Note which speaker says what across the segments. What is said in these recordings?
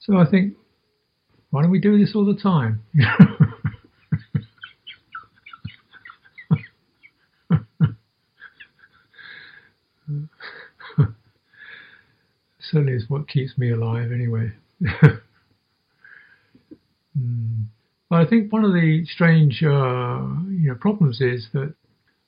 Speaker 1: So I think, why don't we do this all the time? Certainly, is what keeps me alive, anyway. mm. But I think one of the strange, uh, you know, problems is that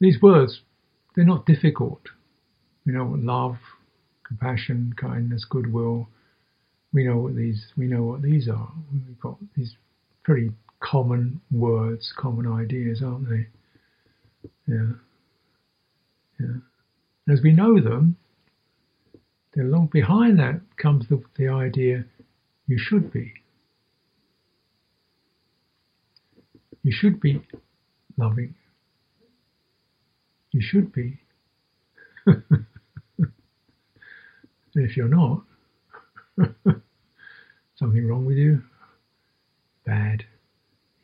Speaker 1: these words they're not difficult. You know, love, compassion, kindness, goodwill. We know what these we know what these are. We've got these pretty common words, common ideas, aren't they? Yeah. Yeah. And as we know them, then along behind that comes the, the idea you should be. You should be loving. You should be. if you're not, something wrong with you, bad,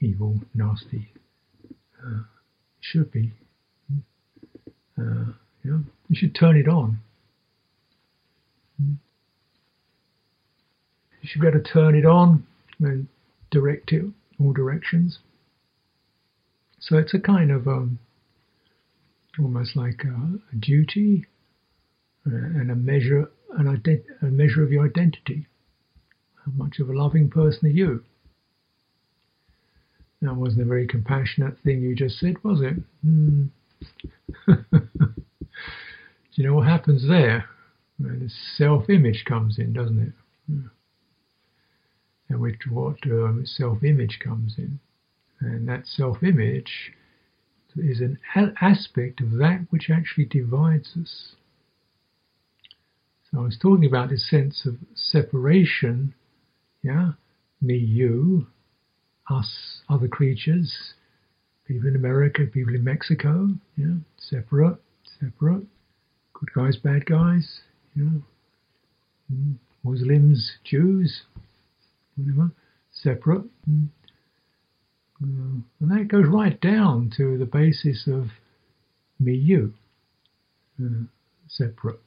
Speaker 1: evil, nasty. Uh, should be. Uh, you should turn it on. You should be able to turn it on and direct it all directions. So it's a kind of um, almost like a, a duty uh, and a measure, an ident- a measure of your identity. How much of a loving person are you? That wasn't a very compassionate thing you just said, was it? Mm. Do you know what happens there? The self-image comes in, doesn't it? Yeah. And which what um, self-image comes in and that self image is an aspect of that which actually divides us. So I was talking about this sense of separation, yeah, me, you, us, other creatures, people in America, people in Mexico, yeah, separate, separate, good guys, bad guys, you know, mm, Muslims, Jews, whatever, separate. Mm. Mm. And that goes right down to the basis of me, you, uh, separate.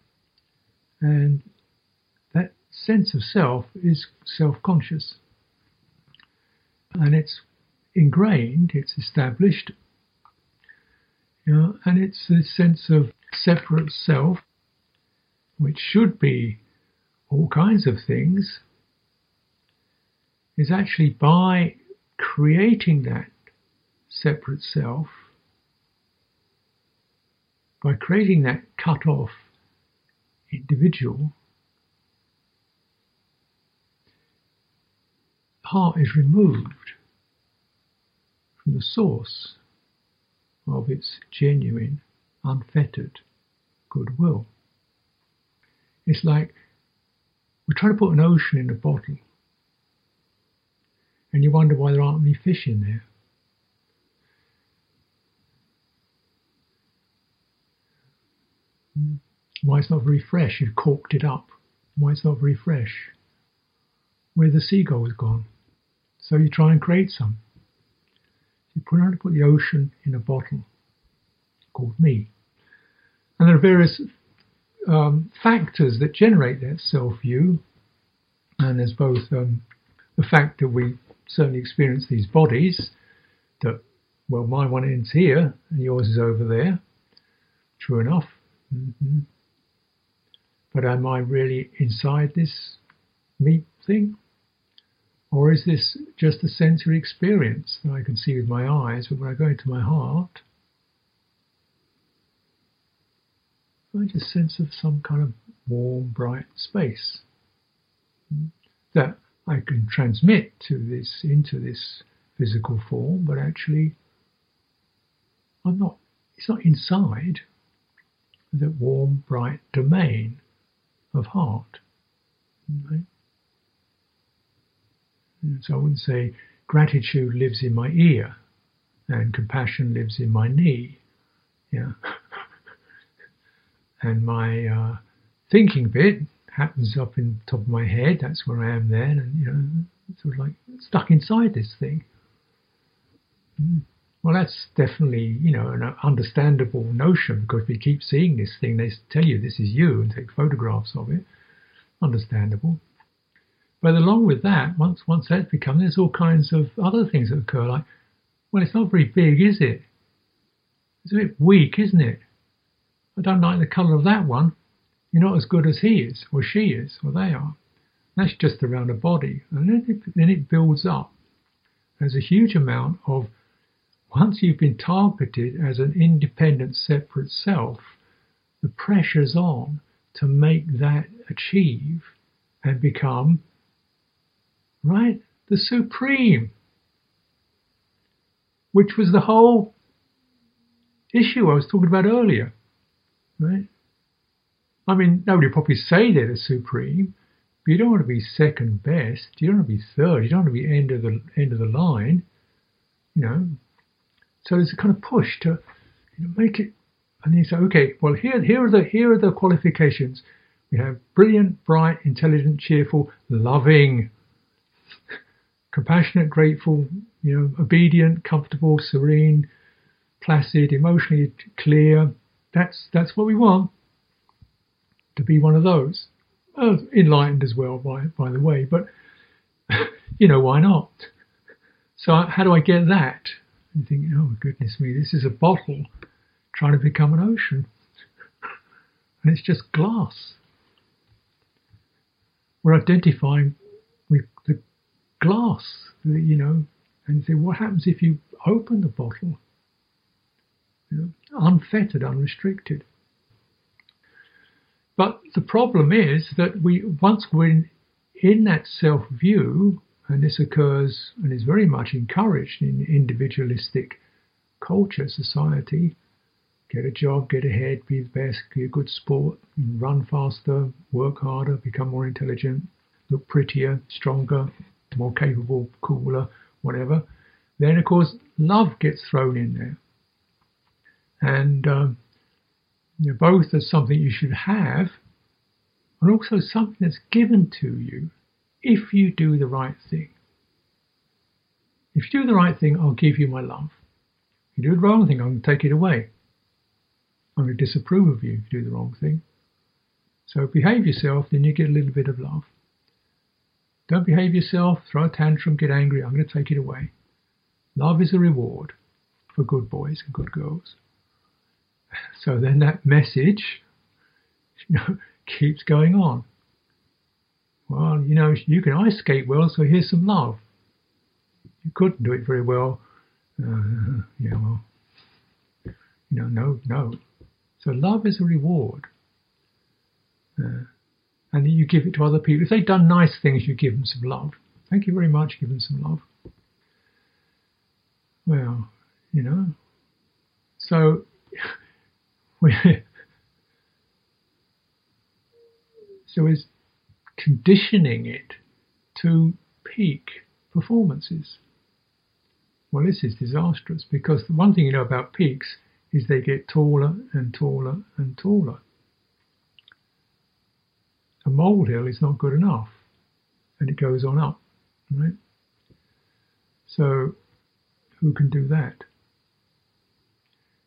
Speaker 1: And sense of self is self conscious. And it's ingrained, it's established, you know, and it's this sense of separate self, which should be all kinds of things, is actually by creating that separate self, by creating that cut off individual, heart is removed from the source of its genuine, unfettered goodwill. It's like we're trying to put an ocean in a bottle and you wonder why there aren't any fish in there. Why it's not very fresh? You've corked it up. Why it's not very fresh? Where the seagull has gone. So you try and create some. You put to put the ocean in a bottle called me. And there are various um, factors that generate that self view. And there's both um, the fact that we certainly experience these bodies that, well, my one ends here and yours is over there. True enough. Mm-hmm. But am I really inside this meat thing? Or is this just a sensory experience that I can see with my eyes, but when I go into my heart, I just sense of some kind of warm, bright space that I can transmit to this into this physical form, but actually I'm not it's not inside the warm, bright domain of heart. Right? So I wouldn't say gratitude lives in my ear and compassion lives in my knee. Yeah. and my uh, thinking bit happens up in top of my head. That's where I am then, and you know, sort of like stuck inside this thing. Mm. Well, that's definitely you know an understandable notion because we keep seeing this thing. They tell you this is you and take photographs of it. Understandable. But along with that, once once that's become, there's all kinds of other things that occur. Like, well, it's not very big, is it? It's a bit weak, isn't it? I don't like the colour of that one. You're not as good as he is, or she is, or they are. That's just around the body. And then it, then it builds up. There's a huge amount of, once you've been targeted as an independent, separate self, the pressure's on to make that achieve and become, right, the supreme, which was the whole issue I was talking about earlier, right? I mean, nobody probably say they're the supreme, but you don't want to be second best. You don't want to be third. You don't want to be end of the end of the line. You know. So there's a kind of push to you know, make it. And then you say, okay, well here here are the here are the qualifications. We have brilliant, bright, intelligent, cheerful, loving, compassionate, grateful, you know, obedient, comfortable, serene, placid, emotionally clear. That's that's what we want. To be one of those uh, enlightened as well, by by the way. But you know, why not? So how do I get that? And you think, oh goodness me, this is a bottle trying to become an ocean, and it's just glass. We're identifying glass, you know, and say, what happens if you open the bottle? You know, unfettered, unrestricted. But the problem is that we once we're in, that self view, and this occurs and is very much encouraged in individualistic culture, society. Get a job, get ahead, be the best, be a good sport, run faster, work harder, become more intelligent, look prettier, stronger, more capable, cooler, whatever. Then, of course, love gets thrown in there. And um, you both as something you should have and also something that's given to you if you do the right thing. If you do the right thing, I'll give you my love. If you do the wrong thing, I'm going to take it away. I'm going to disapprove of you if you do the wrong thing. So behave yourself, then you get a little bit of love. Don't behave yourself, throw a tantrum, get angry, I'm going to take it away. Love is a reward for good boys and good girls. So then that message you know, keeps going on. Well, you know, you can ice skate well, so here's some love. You couldn't do it very well. Uh, yeah, well, you know, no, no. So love is a reward. Uh, and you give it to other people. If they've done nice things, you give them some love. Thank you very much, give them some love. Well, you know. So we so is conditioning it to peak performances. Well, this is disastrous because the one thing you know about peaks is they get taller and taller and taller. A molehill is not good enough and it goes on up, right? So, who can do that?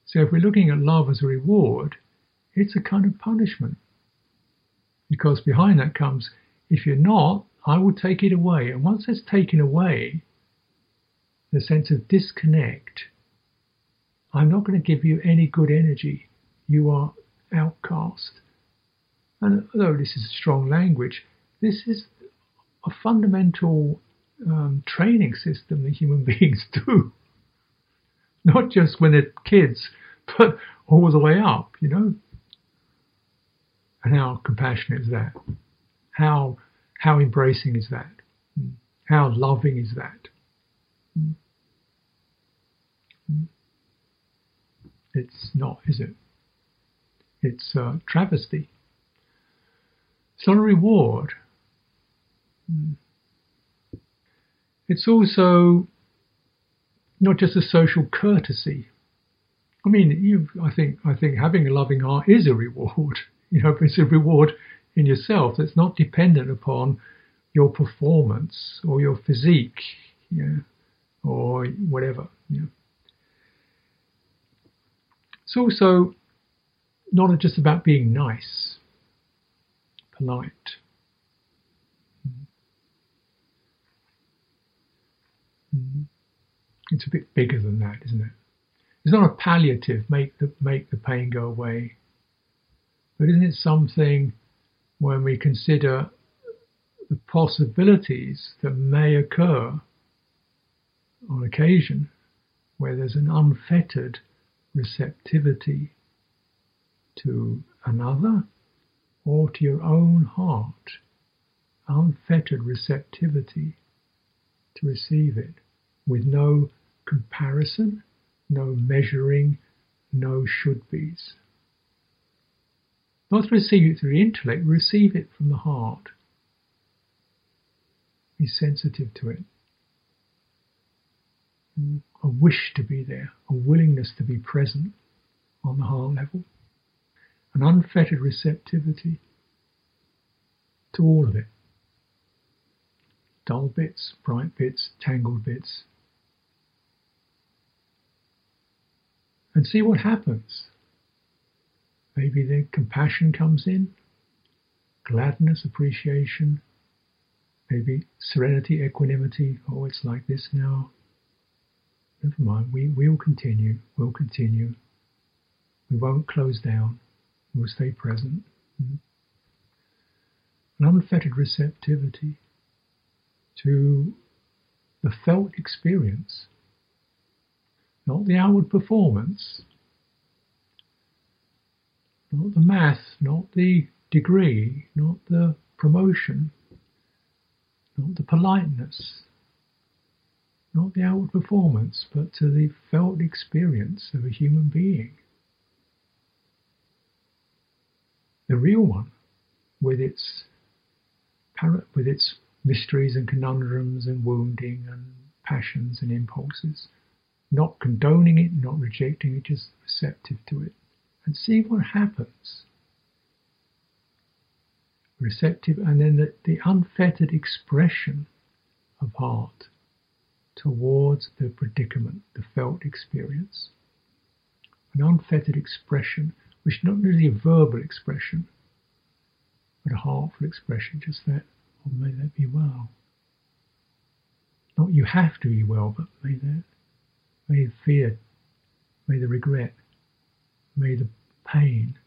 Speaker 1: So if we're looking at love as a reward, it's a kind of punishment. Because behind that comes, if you're not, I will take it away. And once it's taken away, the sense of disconnect, I'm not going to give you any good energy. You are outcast. And although this is strong language, this is a fundamental um, training system that human beings do not just when they're kids, but all the way up, you know. And how compassionate is that? How how embracing is that? Hmm. How loving is that? Hmm. Hmm. It's not, is it? It's a travesty. It's not a reward. Hmm. It's also not just a social courtesy. I mean, you, I think, I think having a loving heart is a reward. You know, it's a reward in yourself that's not dependent upon your performance or your physique, you know, or whatever. You know. It's also not just about being nice, polite. Mm. Mm-hmm. It's a bit bigger than that, isn't it? It's not a palliative, make the make the pain go away. But isn't it something when we consider the possibilities that may occur on occasion where there's an unfettered receptivity to another or to your own heart, unfettered receptivity to receive it with no comparison, no measuring, no should be's. Not to receive it through the intellect, receive it from the heart. Be sensitive to it. A wish to be there, a willingness to be present on the heart level, an unfettered receptivity to all of it dull bits, bright bits, tangled bits. And see what happens. Maybe the compassion comes in, gladness, appreciation, maybe serenity, equanimity. Oh, it's like this now. Never mind, we, we'll continue, we'll continue. We won't close down, we'll stay present. Hmm. An unfettered receptivity to the felt experience, not the outward performance, not the math, not the degree, not the promotion, not the politeness, not the outward performance, but to the felt experience of a human being. The real one, with its with its mysteries and conundrums and wounding and passions and impulses, not condoning it, not rejecting it, just receptive to it, and see what happens. Receptive, and then the, the unfettered expression of heart towards the predicament, the felt experience. An unfettered expression, which not really a verbal expression, but a heartful expression, just that or may that be well. Not you have to be well, but may that, may the fear, may the regret, may the pain,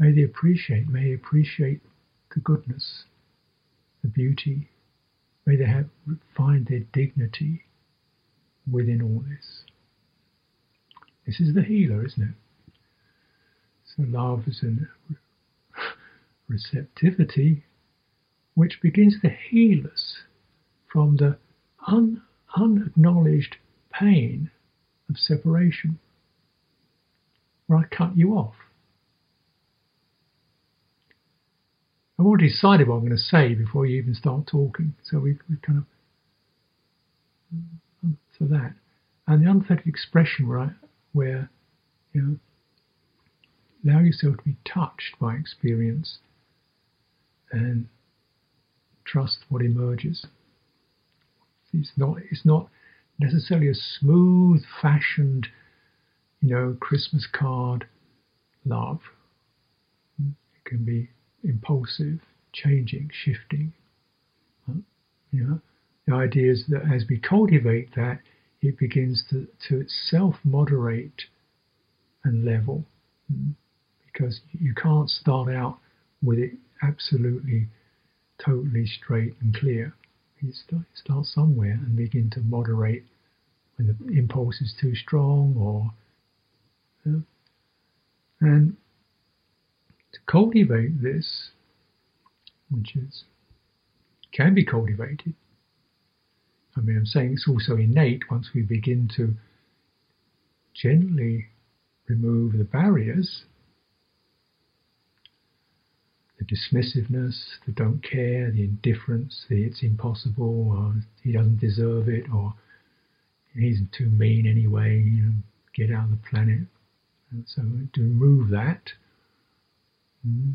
Speaker 1: may they appreciate, may they appreciate the goodness, the beauty, may they have, find their dignity within all this. This is the healer, isn't it? So love is an receptivity, which begins to heal us from the un- unacknowledged pain of separation, where I cut you off. I've already decided what I'm going to say before you even start talking, so we, we kind of so that, and the unfettered expression where I, where you know allow yourself to be touched by experience and trust what emerges. It's not, it's not necessarily a smooth fashioned, you know, Christmas card love. It can be impulsive, changing, shifting. You know, the idea is that as we cultivate that, it begins to, to self moderate and level. Hmm, because you can't start out with it absolutely, totally straight and clear. You start somewhere and begin to moderate when the impulse is too strong or. and to cultivate this, which is can be cultivated. I mean, I'm saying it's also innate once we begin to gently remove the barriers the dismissiveness, the don't care, the indifference, the it's impossible, or he doesn't deserve it, or he's too mean anyway, you know, get out of the planet. And so to remove that, mm,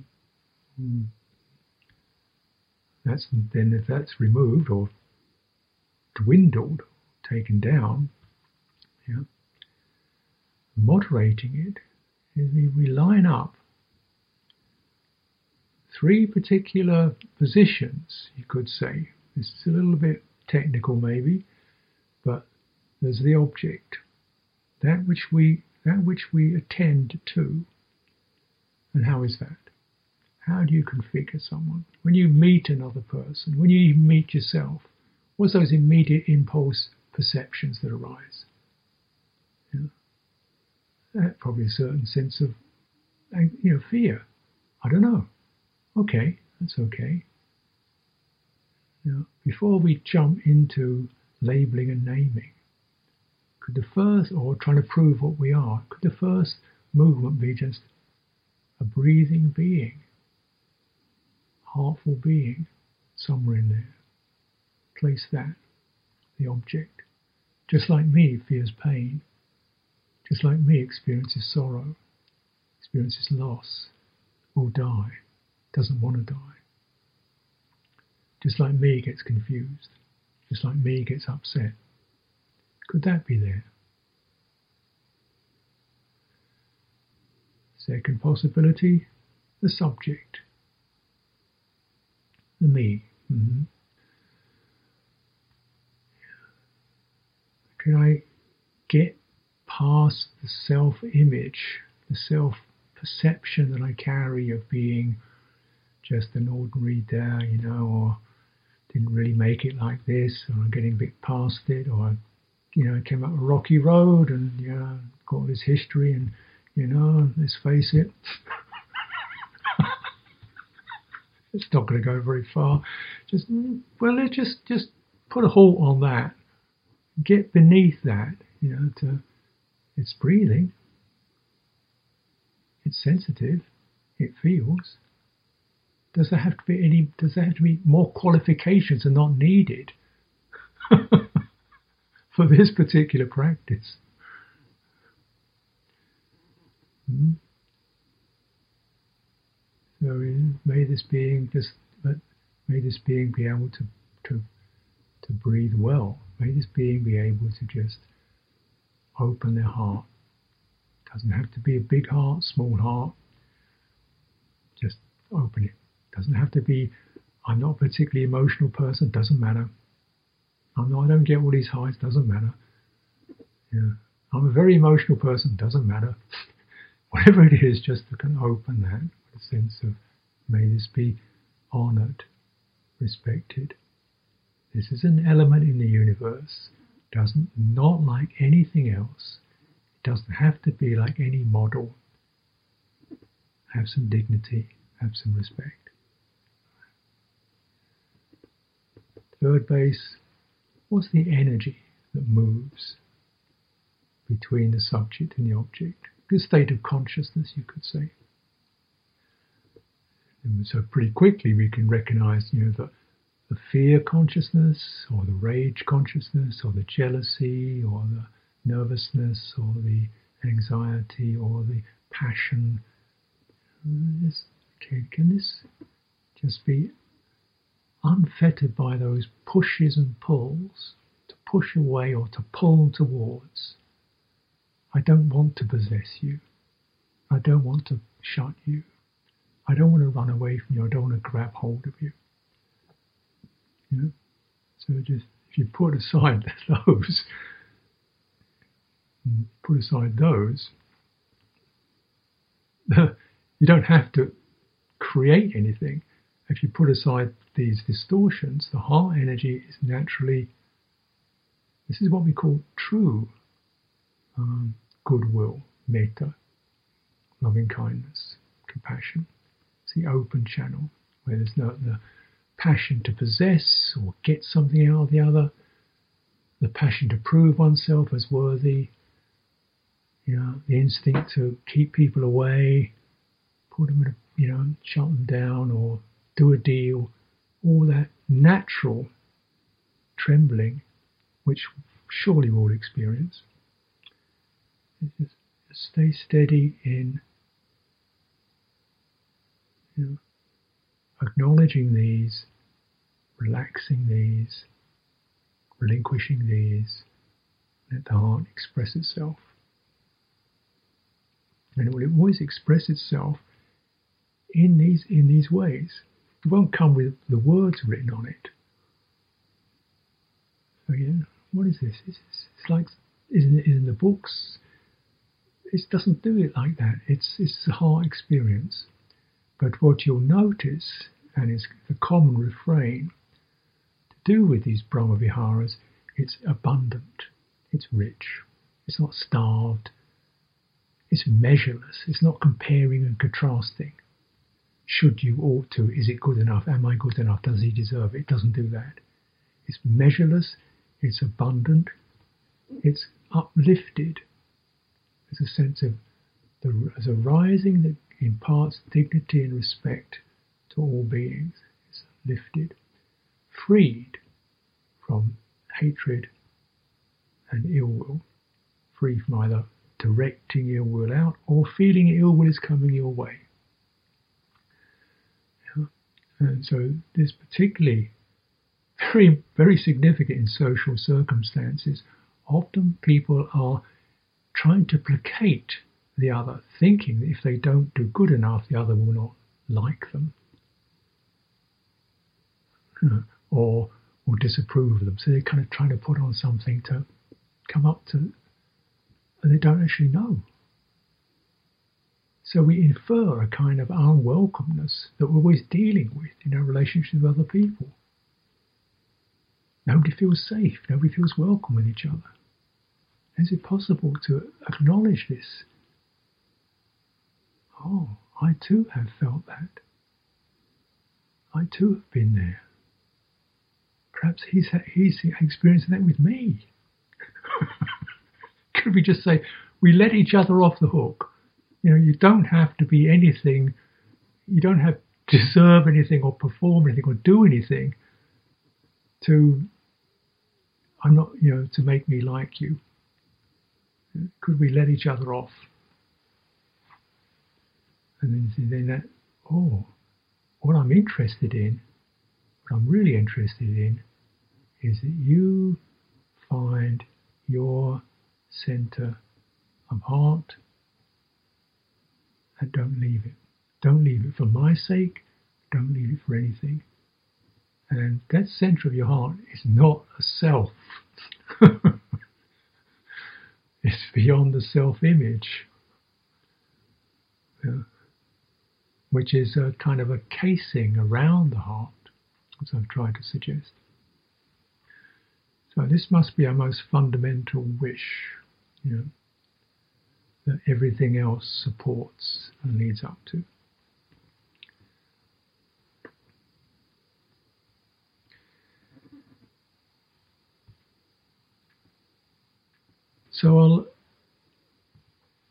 Speaker 1: that's then if that's removed or dwindled, taken down, yeah, moderating it is we, we line up three particular positions, you could say. This is a little bit technical, maybe, but there's the object, that which we that which we attend to. And how is that? How do you configure someone? When you meet another person, when you even meet yourself, what's those immediate impulse perceptions that arise? Know, uh, probably a certain sense of you know fear. I don't know. Okay, that's okay. Know, before we jump into labeling and naming, could the first, or trying to prove what we are, could the first movement be just a breathing being, heartful being, somewhere in there? Place that, the object. Just like me fears pain, just like me experiences sorrow, experiences loss, will die, doesn't want to die. Just like me gets confused, just like me gets upset. Could that be there? Second possibility, the subject, the me. Mm-hmm. Can I get past the self image, the self perception that I carry of being just an ordinary day, you know, or didn't really make it like this, or I'm getting a bit past it, or you know, I came up a rocky road and you know, got all this history and you know, let's face it, it's not going to go very far. Just well, let's just just put a halt on that. Get beneath that, you know. To it's breathing. It's sensitive. It feels. Does there have to be any? Does there have to be more qualifications are not needed for this particular practice? Hmm? So may this being just, may this being be able to to to breathe well. May this being be able to just open their heart. Doesn't have to be a big heart, small heart. Just open it. Doesn't have to be. I'm not a particularly emotional person. Doesn't matter. I'm not. I don't get all these highs. Doesn't matter. Yeah. I'm a very emotional person. Doesn't matter. whatever it is, just to kind of open that with a sense of may this be honored, respected. This is an element in the universe, doesn't not like anything else. It doesn't have to be like any model. Have some dignity, have some respect. Third base, what's the energy that moves between the subject and the object? the state of consciousness, you could say. And so pretty quickly we can recognize, you know, the, the fear consciousness, or the rage consciousness, or the jealousy, or the nervousness, or the anxiety, or the passion. Okay, can this just be unfettered by those pushes and pulls to push away or to pull towards? I don't want to possess you. I don't want to shut you. I don't want to run away from you. I don't want to grab hold of you. You know? So just if you put aside those, put aside those, you don't have to create anything. If you put aside these distortions, the heart energy is naturally, this is what we call true um, goodwill, metta, loving kindness, compassion. It's the open channel where there's no the passion to possess or get something out of the other, the passion to prove oneself as worthy, you know, the instinct to keep people away, put them in a, you know, shut them down or do a deal, all that natural trembling, which surely we all experience. Just stay steady in you know, acknowledging these, relaxing these, relinquishing these. Let the heart express itself. And it will always express itself in these in these ways. It won't come with the words written on it. So yeah, what is this? It's, it's like, isn't it in the books? It doesn't do it like that. It's, it's a heart experience. But what you'll notice, and it's the common refrain, to do with these Brahma Viharas, it's abundant, it's rich, it's not starved, it's measureless, it's not comparing and contrasting. Should you, ought to, is it good enough? Am I good enough? Does he deserve it? It doesn't do that. It's measureless, it's abundant, it's uplifted. There's a sense of the, as a rising that imparts dignity and respect to all beings. It's lifted, freed from hatred and ill will, free from either directing ill will out or feeling ill will is coming your way. And so this particularly very, very significant in social circumstances. Often people are trying to placate the other, thinking that if they don't do good enough, the other will not like them or or disapprove of them. So they're kind of trying to put on something to come up to, and they don't actually know. So we infer a kind of unwelcomeness that we're always dealing with in our relationship with other people. Nobody feels safe. Nobody feels welcome with each other. Is it possible to acknowledge this? Oh, I too have felt that. I too have been there. Perhaps he's, he's experiencing that with me. Could we just say, we let each other off the hook? You know, you don't have to be anything, you don't have to deserve anything or perform anything or do anything to I'm not you know to make me like you. Could we let each other off? And then then that oh what I'm interested in, what I'm really interested in, is that you find your center of heart and don't leave it. Don't leave it for my sake, don't leave it for anything. And that center of your heart is not a self. it's beyond the self image, yeah. Which is a kind of a casing around the heart, as I've tried to suggest. So this must be our most fundamental wish, you know, that everything else supports and leads up to. So I'll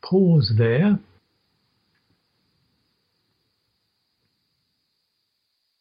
Speaker 1: pause there